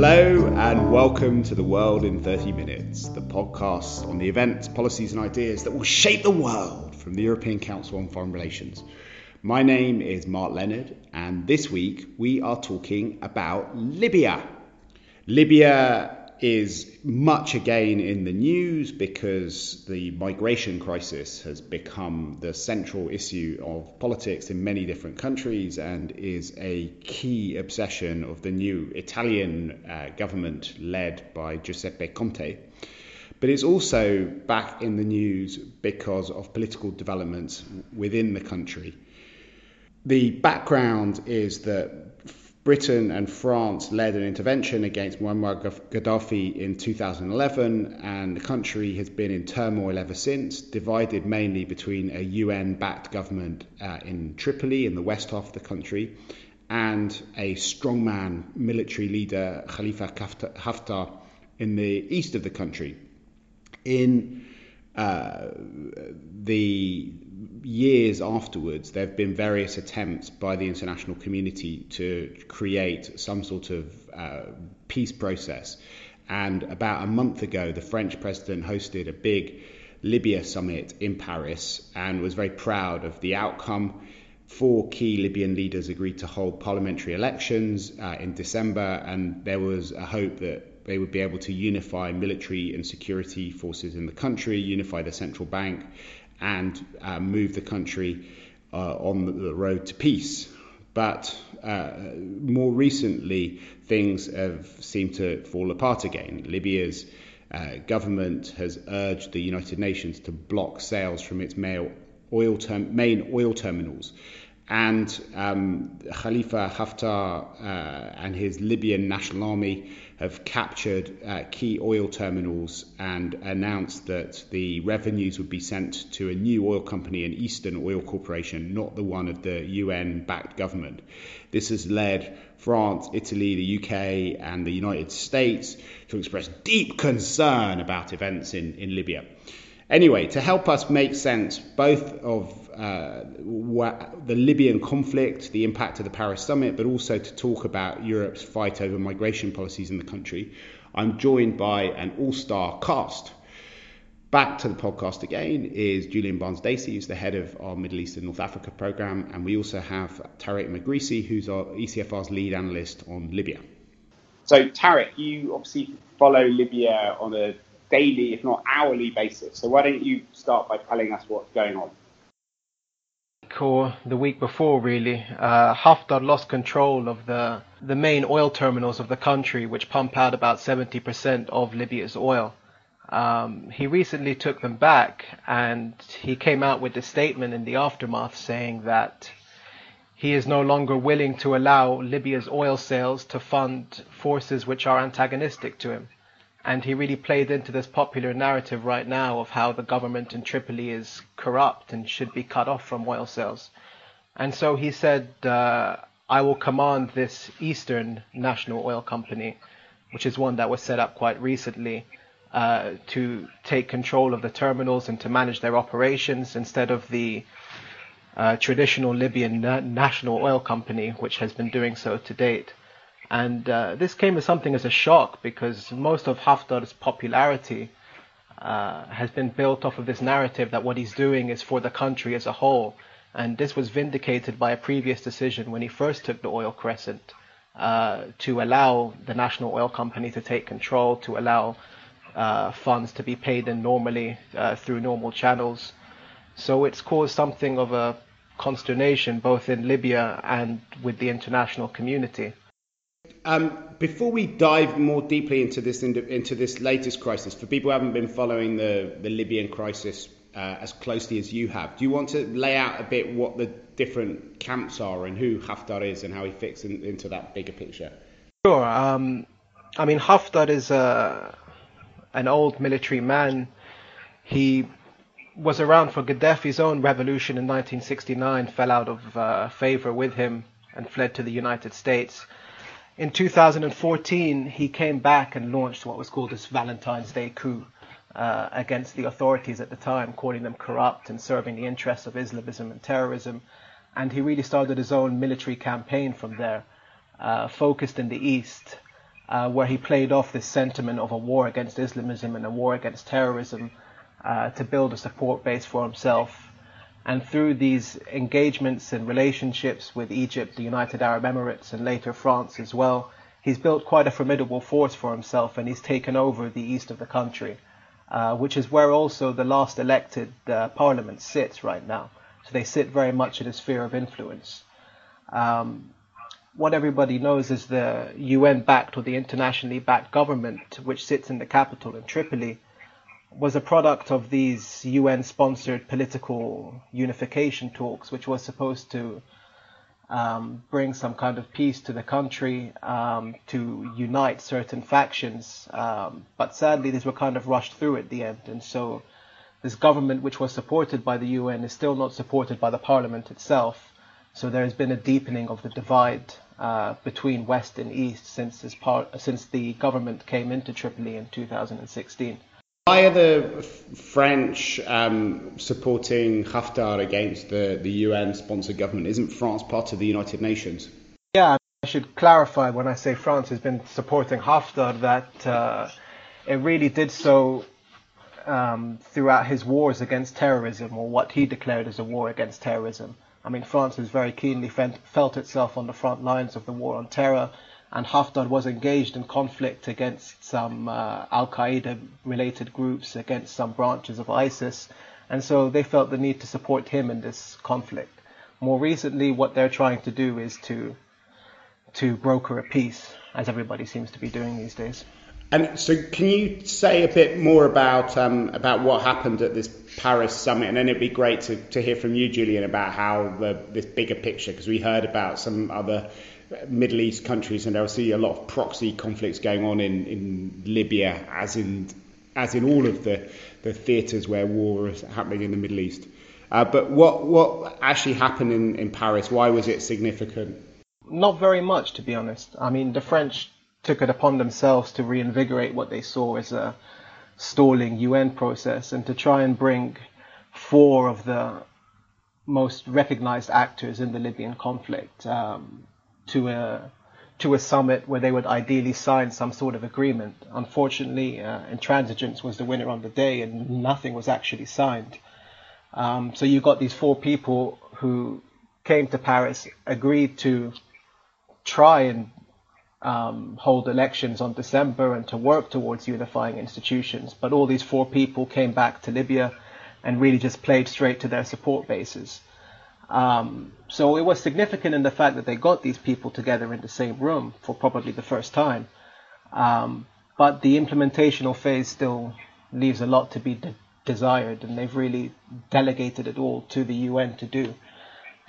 Hello, and welcome to The World in 30 Minutes, the podcast on the events, policies, and ideas that will shape the world from the European Council on Foreign Relations. My name is Mark Leonard, and this week we are talking about Libya. Libya is much again in the news because the migration crisis has become the central issue of politics in many different countries and is a key obsession of the new Italian uh, government led by Giuseppe Conte. But it's also back in the news because of political developments within the country. The background is that Britain and France led an intervention against Muammar Gaddafi in 2011, and the country has been in turmoil ever since, divided mainly between a UN backed government uh, in Tripoli, in the west half of the country, and a strongman military leader, Khalifa Haftar, in the east of the country. In uh, the years afterwards, there have been various attempts by the international community to create some sort of uh, peace process. And about a month ago, the French president hosted a big Libya summit in Paris and was very proud of the outcome. Four key Libyan leaders agreed to hold parliamentary elections uh, in December, and there was a hope that they would be able to unify military and security forces in the country, unify the central bank, and uh, move the country uh, on the road to peace. But uh, more recently, things have seemed to fall apart again. Libya's uh, government has urged the United Nations to block sales from its main oil, term- main oil terminals. And um, Khalifa Haftar uh, and his Libyan National Army have captured uh, key oil terminals and announced that the revenues would be sent to a new oil company, an Eastern Oil Corporation, not the one of the UN backed government. This has led France, Italy, the UK, and the United States to express deep concern about events in, in Libya. Anyway, to help us make sense both of uh, the Libyan conflict, the impact of the Paris summit, but also to talk about Europe's fight over migration policies in the country, I'm joined by an all star cast. Back to the podcast again is Julien Barnes Dacey, who's the head of our Middle East and North Africa program, and we also have Tarek Megerisi, who's our ECFR's lead analyst on Libya. So, Tarek, you obviously follow Libya on a daily, if not hourly basis. So why don't you start by telling us what's going on? Or the week before, really, uh, Haftar lost control of the the main oil terminals of the country, which pump out about 70% of Libya's oil. Um, he recently took them back, and he came out with a statement in the aftermath saying that he is no longer willing to allow Libya's oil sales to fund forces which are antagonistic to him and he really played into this popular narrative right now of how the government in Tripoli is corrupt and should be cut off from oil sales. And so he said, uh, I will command this Eastern National Oil Company, which is one that was set up quite recently, uh, to take control of the terminals and to manage their operations instead of the uh, traditional Libyan na- National Oil Company, which has been doing so to date. And uh, this came as something as a shock because most of Haftar's popularity uh, has been built off of this narrative that what he's doing is for the country as a whole. And this was vindicated by a previous decision when he first took the oil crescent uh, to allow the national oil company to take control, to allow uh, funds to be paid in normally uh, through normal channels. So it's caused something of a consternation both in Libya and with the international community. Um, before we dive more deeply into this into this latest crisis, for people who haven't been following the, the Libyan crisis uh, as closely as you have, do you want to lay out a bit what the different camps are and who Haftar is and how he fits in, into that bigger picture? Sure. Um, I mean, Haftar is a, uh, an old military man. He was around for Gaddafi's own revolution in 1969, fell out of uh, favor with him, and fled to the United States in 2014, he came back and launched what was called this Valentine's Day coup uh, against the authorities at the time, calling them corrupt and serving the interests of Islamism and terrorism. And he really started his own military campaign from there, uh, focused in the east, uh, where he played off this sentiment of a war against Islamism and a war against terrorism uh, to build a support base for himself. And through these engagements and relationships with Egypt, the United Arab Emirates, and later France as well, he's built quite a formidable force for himself and he's taken over the east of the country, uh, which is where also the last elected uh, parliament sits right now. So they sit very much in a sphere of influence. Um, what everybody knows is the UN backed or the internationally backed government, which sits in the capital in Tripoli, was a product of these UN sponsored political unification talks, which was supposed to um, bring some kind of peace to the country, um, to unite certain factions. Um, but sadly, these were kind of rushed through at the end. And so this government, which was supported by the UN, is still not supported by the parliament itself. So there has been a deepening of the divide uh, between West and East since, part, since the government came into Tripoli in 2016. Why are the French um, supporting Haftar against the, the UN sponsored government? Isn't France part of the United Nations? Yeah, I should clarify when I say France has been supporting Haftar that uh, it really did so um, throughout his wars against terrorism, or what he declared as a war against terrorism. I mean, France has very keenly felt itself on the front lines of the war on terror and Haftar was engaged in conflict against some uh, Al Qaeda related groups, against some branches of ISIS, and so they felt the need to support him in this conflict. More recently, what they're trying to do is to to broker a peace, as everybody seems to be doing these days. And so, can you say a bit more about um, about what happened at this Paris summit? And then it'd be great to, to hear from you, Julien, about how the this bigger picture, because we heard about some other Middle East countries, and there'll see a lot of proxy conflicts going on in, in Libya, as in as in all of the, the theatres where war is happening in the Middle East. Uh, but what what actually happened in, in Paris? Why was it significant? Not very much, to be honest. I mean, the French took it upon themselves to reinvigorate what they saw as a stalling UN process and to try and bring four of the most recognized actors in the Libyan conflict um, to a to a summit where they would ideally sign some sort of agreement. Unfortunately, uh, intransigence was the winner on the day, and nothing was actually signed. Um, so you got these four people who came to Paris, agreed to try and um, hold elections on December and to work towards unifying institutions. But all these four people came back to Libya and really just played straight to their support bases. Um, so it was significant in the fact that they got these people together in the same room for probably the first time. Um, but the implementational phase still leaves a lot to be de- desired, and they've really delegated it all to the UN to do.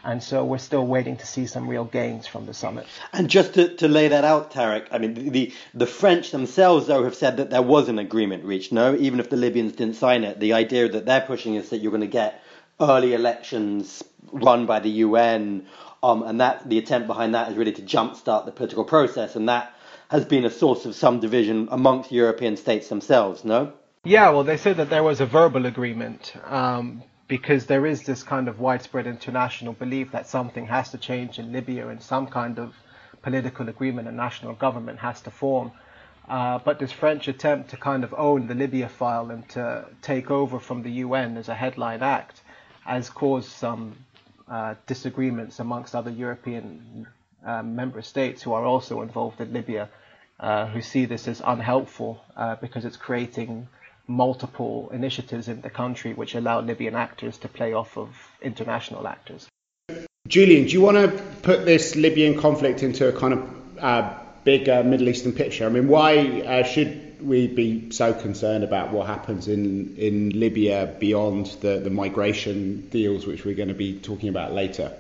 And so we're still waiting to see some real gains from the summit. And just to, to lay that out, Tarek, I mean, the, the French themselves, though, have said that there was an agreement reached. No, even if the Libyans didn't sign it, the idea that they're pushing is that you're going to get early elections run by the UN, um, and that the attempt behind that is really to jumpstart the political process, and that has been a source of some division amongst European states themselves. No. Yeah, well, they said that there was a verbal agreement um, because there is this kind of widespread international belief that something has to change in Libya and some kind of political agreement a national government has to form. Uh, but this French attempt to kind of own the Libya file and to take over from the UN as a headline act has caused some uh, disagreements amongst other European uh, member states who are also involved in Libya, uh, who see this as unhelpful uh, because it's creating multiple initiatives in the country which allow Libyan actors to play off of international actors. Julien, do you want to put this Libyan conflict into a kind of uh, bigger Middle Eastern picture? I mean, why should we be so concerned about what happens in, in Libya beyond the, the migration deals, which we're going to be talking about later?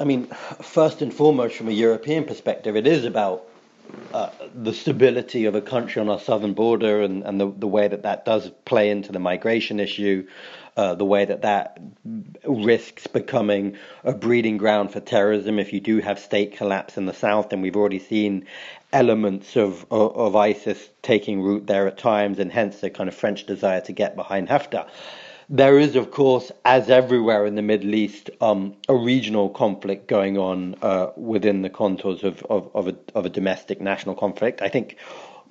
I mean, first and foremost, from a European perspective, it is about uh, the stability of a country on our southern border and, and the, the way that that does play into the migration issue, uh, the way that that risks becoming a breeding ground for terrorism if you do have state collapse in the south. And we've already seen elements of, of, of ISIS taking root there at times, and hence the kind of French desire to get behind Haftar. there is, of course, as everywhere in the Middle East, um, a regional conflict going on uh, within the contours of, of, of, a, of a domestic national conflict. I think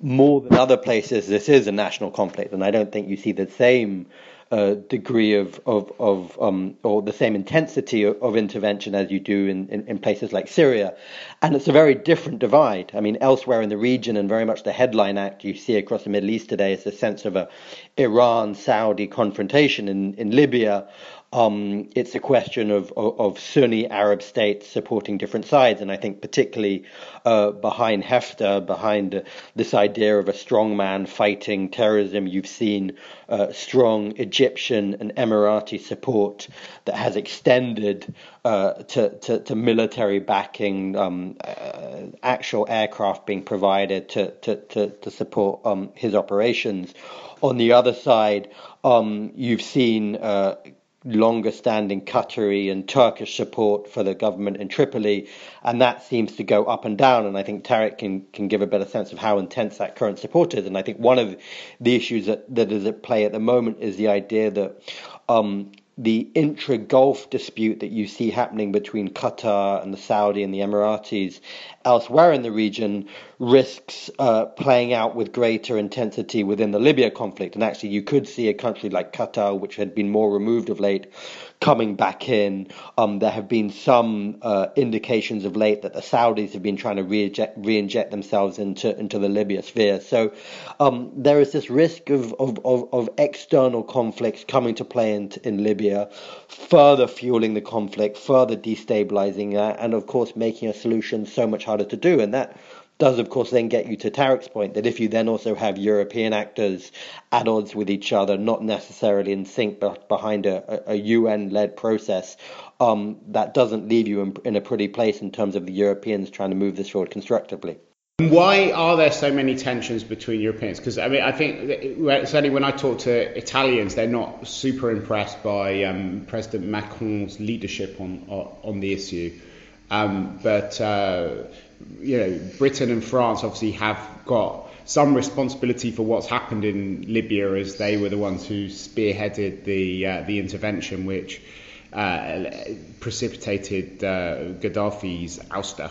more than other places, this is a national conflict, and I don't think you see the same uh, degree of of, of um, or the same intensity of, of intervention as you do in, in, in, places like Syria, and it's a very different divide. I mean, elsewhere in the region, and very much the headline act you see across the Middle East today is the sense of a Iran Saudi confrontation in in Libya. Um, it's a question of, of, of, Sunni Arab states supporting different sides, and I think particularly uh, behind Haftar, behind uh, this idea of a strong man fighting terrorism, you've seen uh, strong Egyptian and Emirati support that has extended uh, to, to, to, military backing, um, uh, actual aircraft being provided to, to, to, to support um, his operations. On the other side, um, you've seen uh, longer standing Qatari and Turkish support for the government in Tripoli, and that seems to go up and down. And I think Tarek can, can give a better sense of how intense that current support is. And I think one of the issues that, that is at play at the moment is the idea that um, the intra Gulf dispute that you see happening between Qatar and the Saudi and the Emiratis elsewhere in the region risks uh, playing out with greater intensity within the Libya conflict. And actually, you could see a country like Qatar, which had been more removed of late, coming back in. Um, there have been some uh, indications of late that the Saudis have been trying to re-inject, re-inject themselves into into the Libya sphere. So um, there is this risk of, of, of, of, external conflicts coming to play in, in Libya, further fueling the conflict, further destabilizing that, and of course making a solution so much harder to do. And that does, of course, then get you to Tarek's point that if you then also have European actors at odds with each other, not necessarily in sync, but behind a, a UN led process, um, that doesn't leave you in, in a pretty place in terms of the Europeans trying to move this forward constructively. Why are there so many tensions between Europeans? Because I mean, I think certainly when I talk to Italians, they're not super impressed by um, President Macron's leadership on on the issue. Um, but uh, you know, Britain and France obviously have got some responsibility for what's happened in Libya, as they were the ones who spearheaded the uh, the intervention, which uh, precipitated uh, Gaddafi's ouster.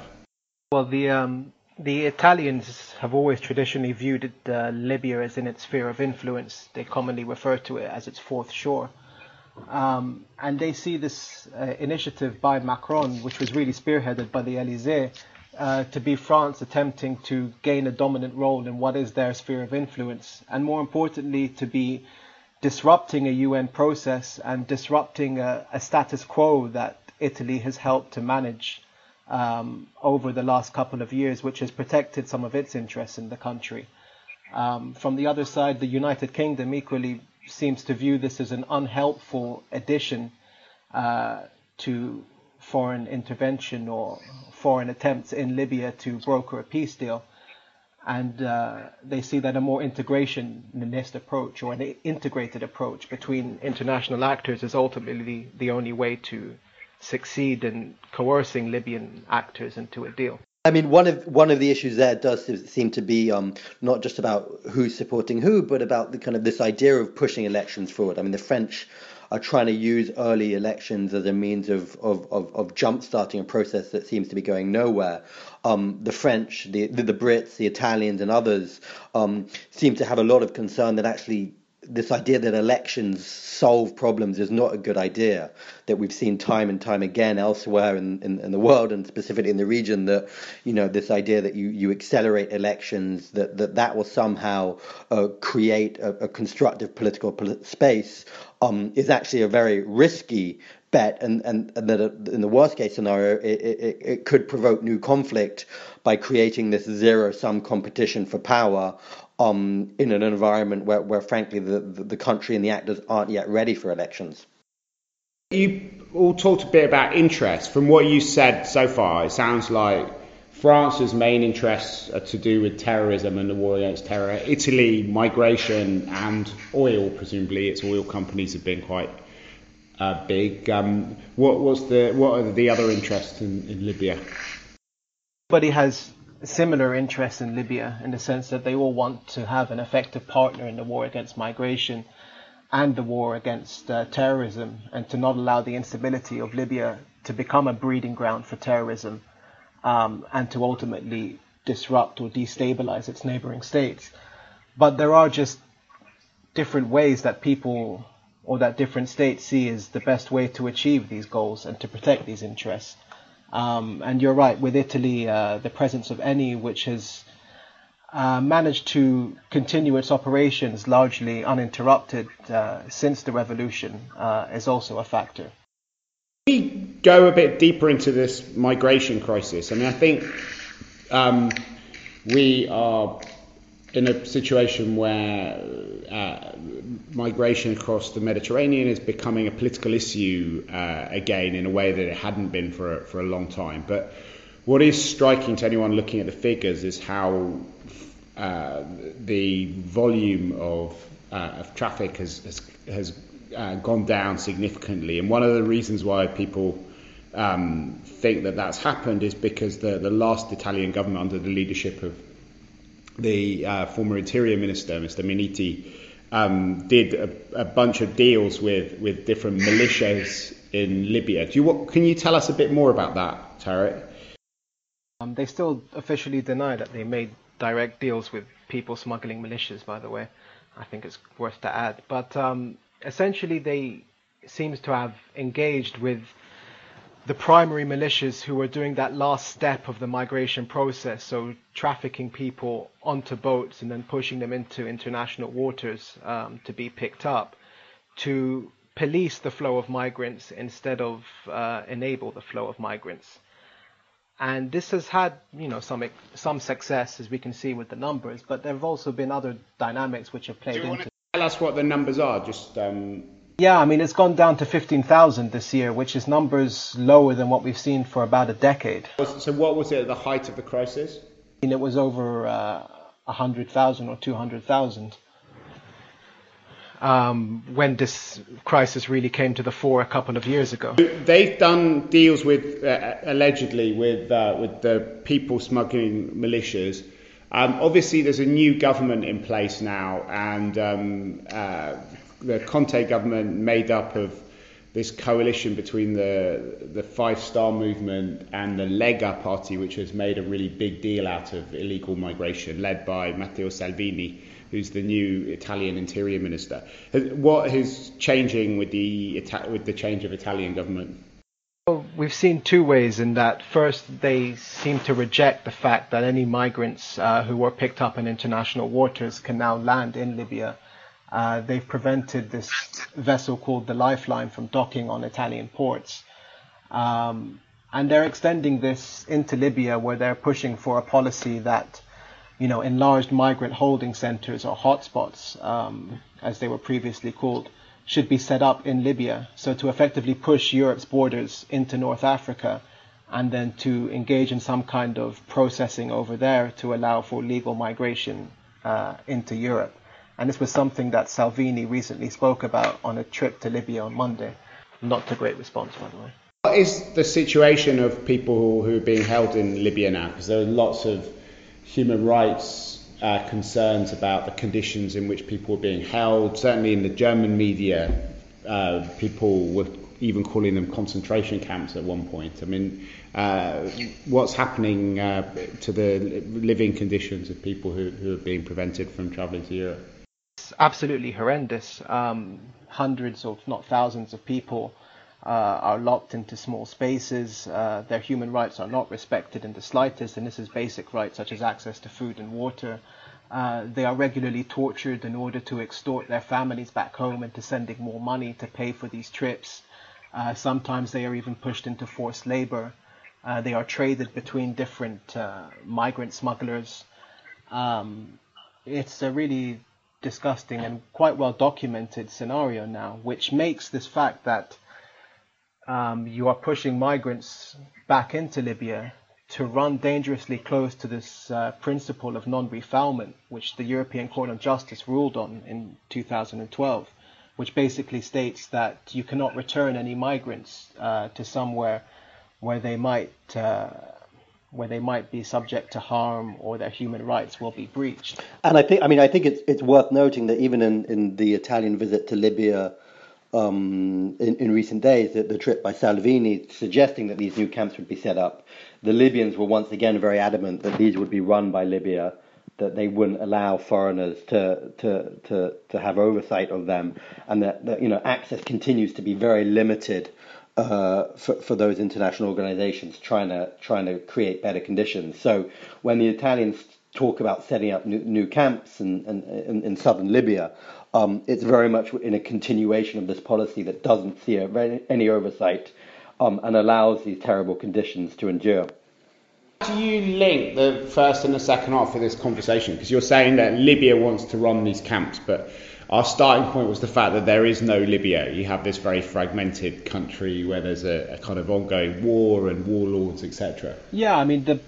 Well, the um, the Italians have always traditionally viewed uh, Libya as in its sphere of influence. They commonly refer to it as its fourth shore. Um, and they see this uh, initiative by Macron, which was really spearheaded by the Elysee, uh, to be France attempting to gain a dominant role in what is their sphere of influence, and more importantly, to be disrupting a UN process and disrupting a, a status quo that Italy has helped to manage um, over the last couple of years, which has protected some of its interests in the country. Um, from the other side, the United Kingdom equally seems to view this as an unhelpful addition uh, to foreign intervention or foreign attempts in Libya to broker a peace deal. And uh, they see that a more integrationist approach or an integrated approach between international actors is ultimately the only way to succeed in coercing Libyan actors into a deal. I mean, one of one of the issues there does seem to be um, not just about who's supporting who, but about the kind of this idea of pushing elections forward. I mean, the French are trying to use early elections as a means of of, of, of jump starting a process that seems to be going nowhere. Um, the French, the, the, Brits, the Italians, and others um, seem to have a lot of concern that actually this idea that elections solve problems is not a good idea that we've seen time and time again elsewhere in, in, in, the world and specifically in the region that you know this idea that you, you accelerate elections that that, that will somehow uh, create a, a, constructive political space um, is actually a very risky bet and, and, and that in the worst case scenario it, it, it could provoke new conflict by creating this zero sum competition for power um, in an environment where, where frankly, the, the, the country and the actors aren't yet ready for elections. You all talked a bit about interest. From what you said so far, it sounds like France's main interests are to do with terrorism and the war against terror. Italy, migration and oil, presumably, its oil companies have been quite uh, big. Um, what was the what are the other interests in, in Libya? Everybody has similar interests in Libya in the sense that they all want to have an effective partner in the war against migration. and the war against uh, terrorism and to not allow the instability of Libya to become a breeding ground for terrorism um, and to ultimately disrupt or destabilize its neighboring states. But there are just different ways that people or that different states see as the best way to achieve these goals and to protect these interests. Um, and you're right, with Italy, uh, the presence of Eni, which has uh, managed to continue its operations largely uninterrupted uh, since the revolution, uh, is also a factor. We go a bit deeper into this migration crisis. I mean, I think um, we are in a situation where uh, migration across the Mediterranean is becoming a political issue uh, again in a way that it hadn't been for a, for a long time. But what is striking to anyone looking at the figures is how uh, the volume of, uh, of traffic has, has, has uh, gone down significantly. And one of the reasons why people um, think that that's happened is because the, the last Italian government under the leadership of the uh, former Interior Minister, Mr. Minniti, um, did a, a, bunch of deals with, with different militias in Libya. Do you, what, can you tell us a bit more about that, Tarek? Um, they still officially deny that they made direct deals with people smuggling militias, by the way. I think it's worth to add. But um, essentially, they seems to have engaged with the primary militias who were doing that last step of the migration process, so trafficking people onto boats and then pushing them into international waters um, to be picked up, to police the flow of migrants instead of uh, enable the flow of migrants. And this has had, you know, some some success as we can see with the numbers, but there have also been other dynamics which have played into. Tell us what the numbers are, just um, yeah, I mean, it's gone down to 15,000 this year, which is numbers lower than what we've seen for about a decade. So, what was it at the height of the crisis? I mean, it was over uh, 100,000 or 200,000 um, when this crisis really came to the fore a couple of years ago. They've done deals with, uh, allegedly, with, uh, with the people smuggling militias. Um, obviously, there's a new government in place now, and um, uh, the Conte government made up of this coalition between the the Five Star Movement and the Lega Party, which has made a really big deal out of illegal migration, led by Matteo Salvini, who's the new Italian Interior Minister. What is changing with the with the change of Italian government? Well, we've seen two ways in that. First, they seem to reject the fact that any migrants uh, who were picked up in international waters can now land in Libya uh, they've prevented this vessel called the Lifeline from docking on Italian ports. Um, and they're extending this into Libya where they're pushing for a policy that, you know, enlarged migrant holding centers or hotspots, um, as they were previously called, should be set up in Libya. So to effectively push Europe's borders into North Africa and then to engage in some kind of processing over there to allow for legal migration uh, into Europe. And this was something that Salvini recently spoke about on a trip to Libya on Monday. Not a great response, by the way. What is the situation of people who are being held in Libya now? Because there are lots of human rights uh, concerns about the conditions in which people are being held. Certainly in the German media, uh, people were even calling them concentration camps at one point. I mean, uh, what's happening uh, to the living conditions of people who, who are being prevented from travelling to Europe? Absolutely horrendous. Um, hundreds, or not thousands, of people uh, are locked into small spaces. Uh, their human rights are not respected in the slightest, and this is basic rights such as access to food and water. Uh, they are regularly tortured in order to extort their families back home into sending more money to pay for these trips. Uh, sometimes they are even pushed into forced labor. Uh, they are traded between different uh, migrant smugglers. Um, it's a really disgusting and quite well documented scenario now, which makes this fact that um, you are pushing migrants back into Libya to run dangerously close to this uh, principle of non-refoulement, which the European Court of Justice ruled on in 2012, which basically states that you cannot return any migrants uh, to somewhere where they might uh, where they might be subject to harm or their human rights will be breached. And I think, I mean, I think it's it's worth noting that even in, in the Italian visit to Libya um, in, in recent days, that the trip by Salvini suggesting that these new camps would be set up, the Libyans were once again very adamant that these would be run by Libya, that they wouldn't allow foreigners to to to, to have oversight of them, and that, that you know access continues to be very limited uh, for, for those international organizations trying to trying to create better conditions. So when the Italians talk about setting up new, new camps in, in, in, southern Libya, um, it's very much in a continuation of this policy that doesn't see a, any oversight um, and allows these terrible conditions to endure. Do you link the first and the second half of this conversation? Because you're saying that Libya wants to run these camps, but our starting point was the fact that there is no Libya. You have this very fragmented country where there's a, a kind of ongoing war and warlords, etc. Yeah, I mean the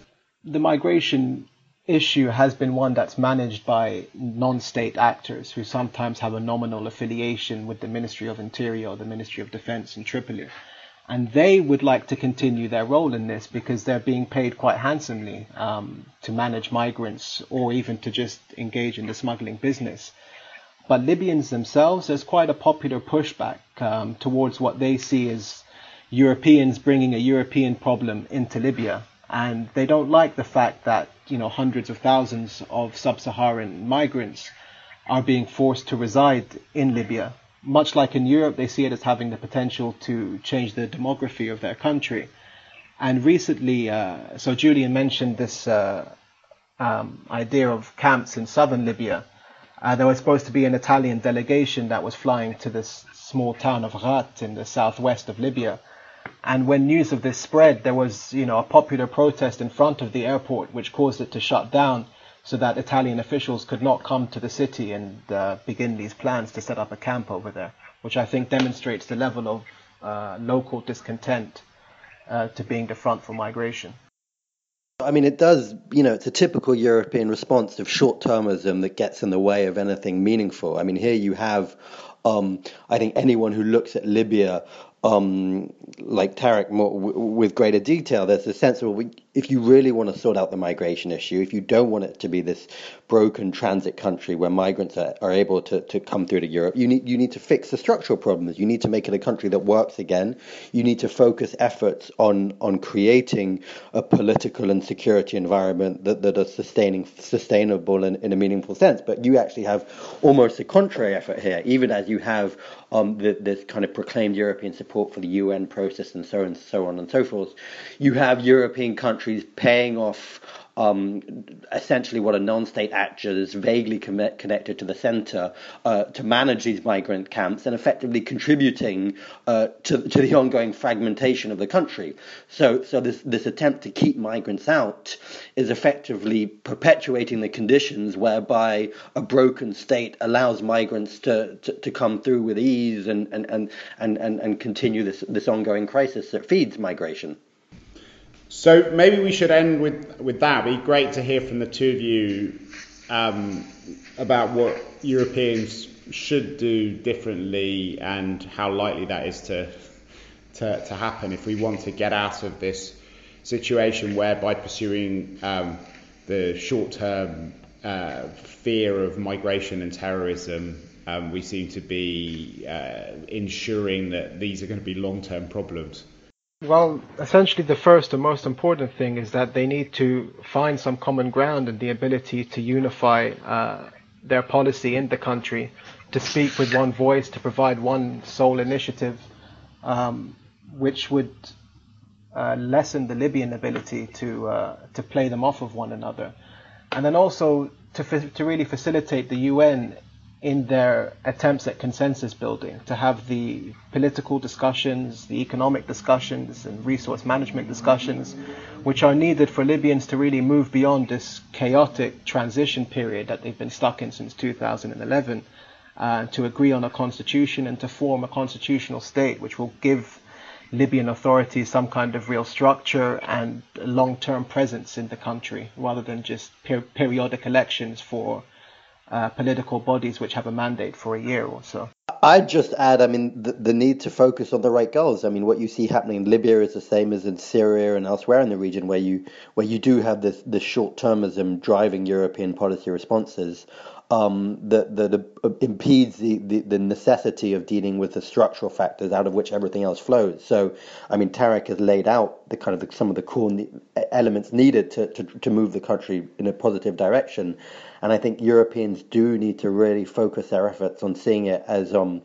the migration issue has been one that's managed by non-state actors who sometimes have a nominal affiliation with the Ministry of Interior or the Ministry of Defense in Tripoli. And they would like to continue their role in this because they're being paid quite handsomely um, to manage migrants or even to just engage in the smuggling business. But Libyans themselves, there's quite a popular pushback um, towards what they see as Europeans bringing a European problem into Libya. And they don't like the fact that, you know, hundreds of thousands of sub-Saharan migrants are being forced to reside in Libya. Much like in Europe, they see it as having the potential to change the demography of their country. And recently, uh, so Julien mentioned this uh, um, idea of camps in southern Libya. Uh, there was supposed to be an Italian delegation that was flying to this small town of Ghat in the southwest of Libya. And when news of this spread, there was, you know, a popular protest in front of the airport, which caused it to shut down, so that Italian officials could not come to the city and uh, begin these plans to set up a camp over there, which I think demonstrates the level of uh, local discontent uh, to being the front for migration. I mean, it does, you know, it's a typical European response of short termism that gets in the way of anything meaningful. I mean, here you have, um, I think, anyone who looks at Libya um, like Tarek more, w- with greater detail, there's a sense of if you really want to sort out the migration issue, if you don't want it to be this broken transit country where migrants are, are able to, to come through to Europe, you need you need to fix the structural problems. You need to make it a country that works again. You need to focus efforts on on creating a political and security environment that, that are sustaining sustainable in, in a meaningful sense. But you actually have almost a contrary effort here, even as you have um, the, this kind of proclaimed European support for the UN process and so on and so on and so forth. You have European countries paying off um, essentially what a non-state actor is vaguely connected to the centre uh, to manage these migrant camps and effectively contributing uh, to, to the ongoing fragmentation of the country. So, so this, this attempt to keep migrants out is effectively perpetuating the conditions whereby a broken state allows migrants to, to, to come through with ease and, and, and, and, and continue this, this ongoing crisis that feeds migration. So maybe we should end with, with that. It'd be great to hear from the two of you um, about what Europeans should do differently and how likely that is to, to, to happen if we want to get out of this situation where by pursuing um, the short-term uh, fear of migration and terrorism, um, we seem to be uh, ensuring that these are going to be long-term problems. Well, essentially, the first and most important thing is that they need to find some common ground and the ability to unify uh, their policy in the country, to speak with one voice, to provide one sole initiative, um, which would uh, lessen the Libyan ability to uh, to play them off of one another, and then also to to really facilitate the UN in their attempts at consensus building, to have the political discussions, the economic discussions, and resource management discussions, which are needed for Libyans to really move beyond this chaotic transition period that they've been stuck in since 2011, uh, to agree on a constitution and to form a constitutional state which will give Libyan authorities some kind of real structure and long-term presence in the country, rather than just per- periodic elections for uh, political bodies which have a mandate for a year or so. I'd just add, I mean, the, the, need to focus on the right goals. I mean, what you see happening in Libya is the same as in Syria and elsewhere in the region, where you where you do have this this short termism driving European policy responses um, that, that uh, impedes the, the, the, necessity of dealing with the structural factors out of which everything else flows. So, I mean, Tarek has laid out the kind of the, some of the core ne- elements needed to, to, to move the country in a positive direction. And I think Europeans do need to really focus their efforts on seeing it as um,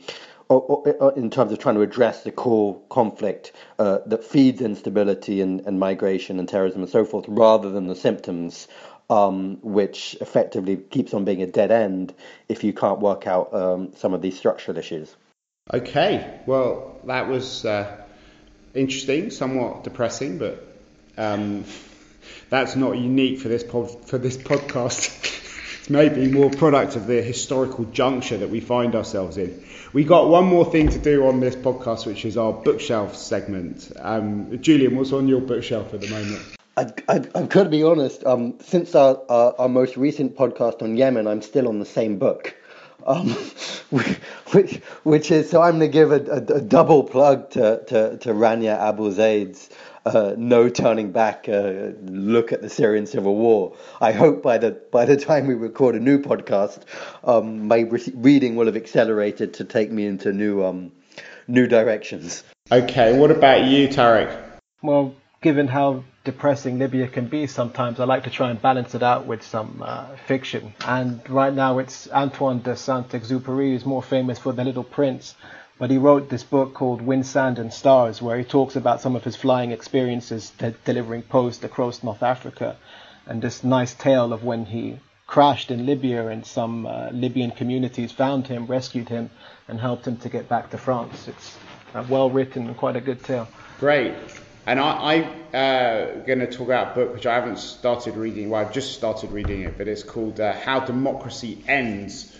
in terms of trying to address the core conflict uh, that feeds instability and, and, migration and terrorism and so forth, rather than the symptoms um, which effectively keeps on being a dead end if you can't work out um, some of these structural issues. Okay, well, that was uh, interesting, somewhat depressing, but um, that's not unique for this pod- for this podcast. it's maybe more product of the historical juncture that we find ourselves in. We got one more thing to do on this podcast, which is our bookshelf segment. Um, Julien, what's on your bookshelf at the moment? I, I, I've got to be honest. Um, since our, our, our most recent podcast on Yemen, I'm still on the same book. Um, which, which is so I'm going to give a, a, a, double plug to, to, to Rania Abouzeid's uh, no turning back uh, look at the Syrian civil war. I hope by the by the time we record a new podcast, um, my re- reading will have accelerated to take me into new um, new directions. Okay, what about you, Tarek? Well, given how depressing Libya can be sometimes, I like to try and balance it out with some uh, fiction. And right now it's Antoine de Saint-Exupéry, who's more famous for The Little Prince. But he wrote this book called Wind, Sand and Stars, where he talks about some of his flying experiences de- delivering post across North Africa. And this nice tale of when he crashed in Libya and some uh, Libyan communities found him, rescued him, and helped him to get back to France. It's uh, well written and quite a good tale. Great. And I, am uh, going to talk about a book which I haven't started reading. Well, I've just started reading it, but it's called uh, How Democracy Ends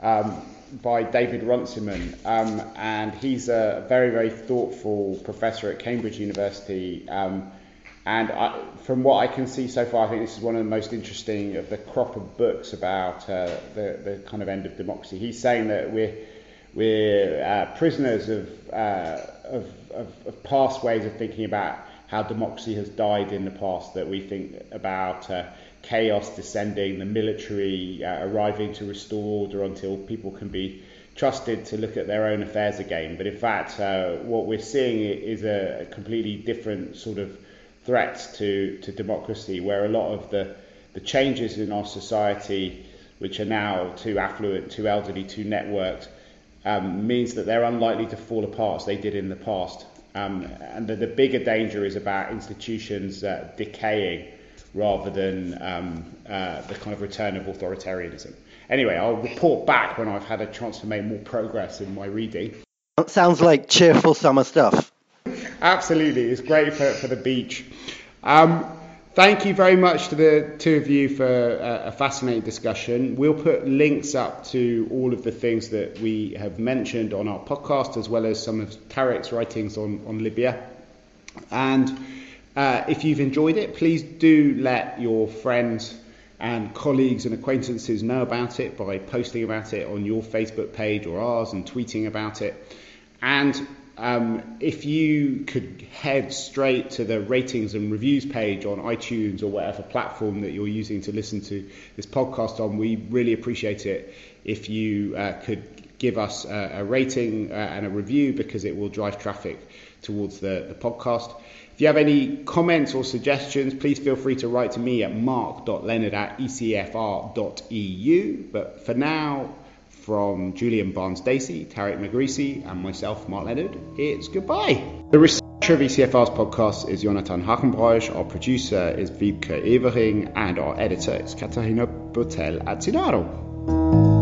um, by David Runciman. Um, and he's a very, very thoughtful professor at Cambridge University. Um, and I, from what I can see so far, I think this is one of the most interesting of the crop of books about uh, the, the kind of end of democracy. He's saying that we're, we're uh, prisoners of uh, of, of, of, past ways of thinking about how democracy has died in the past, that we think about uh, chaos descending, the military uh, arriving to restore order until people can be trusted to look at their own affairs again. But in fact, uh, what we're seeing is a completely different sort of threat to, to democracy, where a lot of the, the changes in our society, which are now too affluent, too elderly, too networked, um, means that they're unlikely to fall apart as they did in the past. Um, and the, the, bigger danger is about institutions uh, decaying rather than um, uh, the kind of return of authoritarianism. Anyway, I'll report back when I've had a chance to make more progress in my reading. That sounds like cheerful summer stuff. Absolutely, it's great for, for the beach. Um, Thank you very much to the two of you for a, a, fascinating discussion. We'll put links up to all of the things that we have mentioned on our podcast, as well as some of Tarek's writings on, on Libya. And uh, if you've enjoyed it, please do let your friends and colleagues and acquaintances know about it by posting about it on your Facebook page or ours and tweeting about it. And um, if you could head straight to the ratings and reviews page on iTunes or whatever platform that you're using to listen to this podcast on, we really appreciate it if you uh, could give us a, a rating uh, and a review because it will drive traffic towards the, the podcast. If you have any comments or suggestions, please feel free to write to me at mark.leonard at ecfr.eu. But for now, from Julien Barnes Dacey, Tarek Megerisi, and myself, Mark Leonard, it's goodbye. The researcher of ECFR's podcast is Jonathan Hackenbroich, our producer is Wiebke Evering, and our editor is Katharina Botel Azinaro.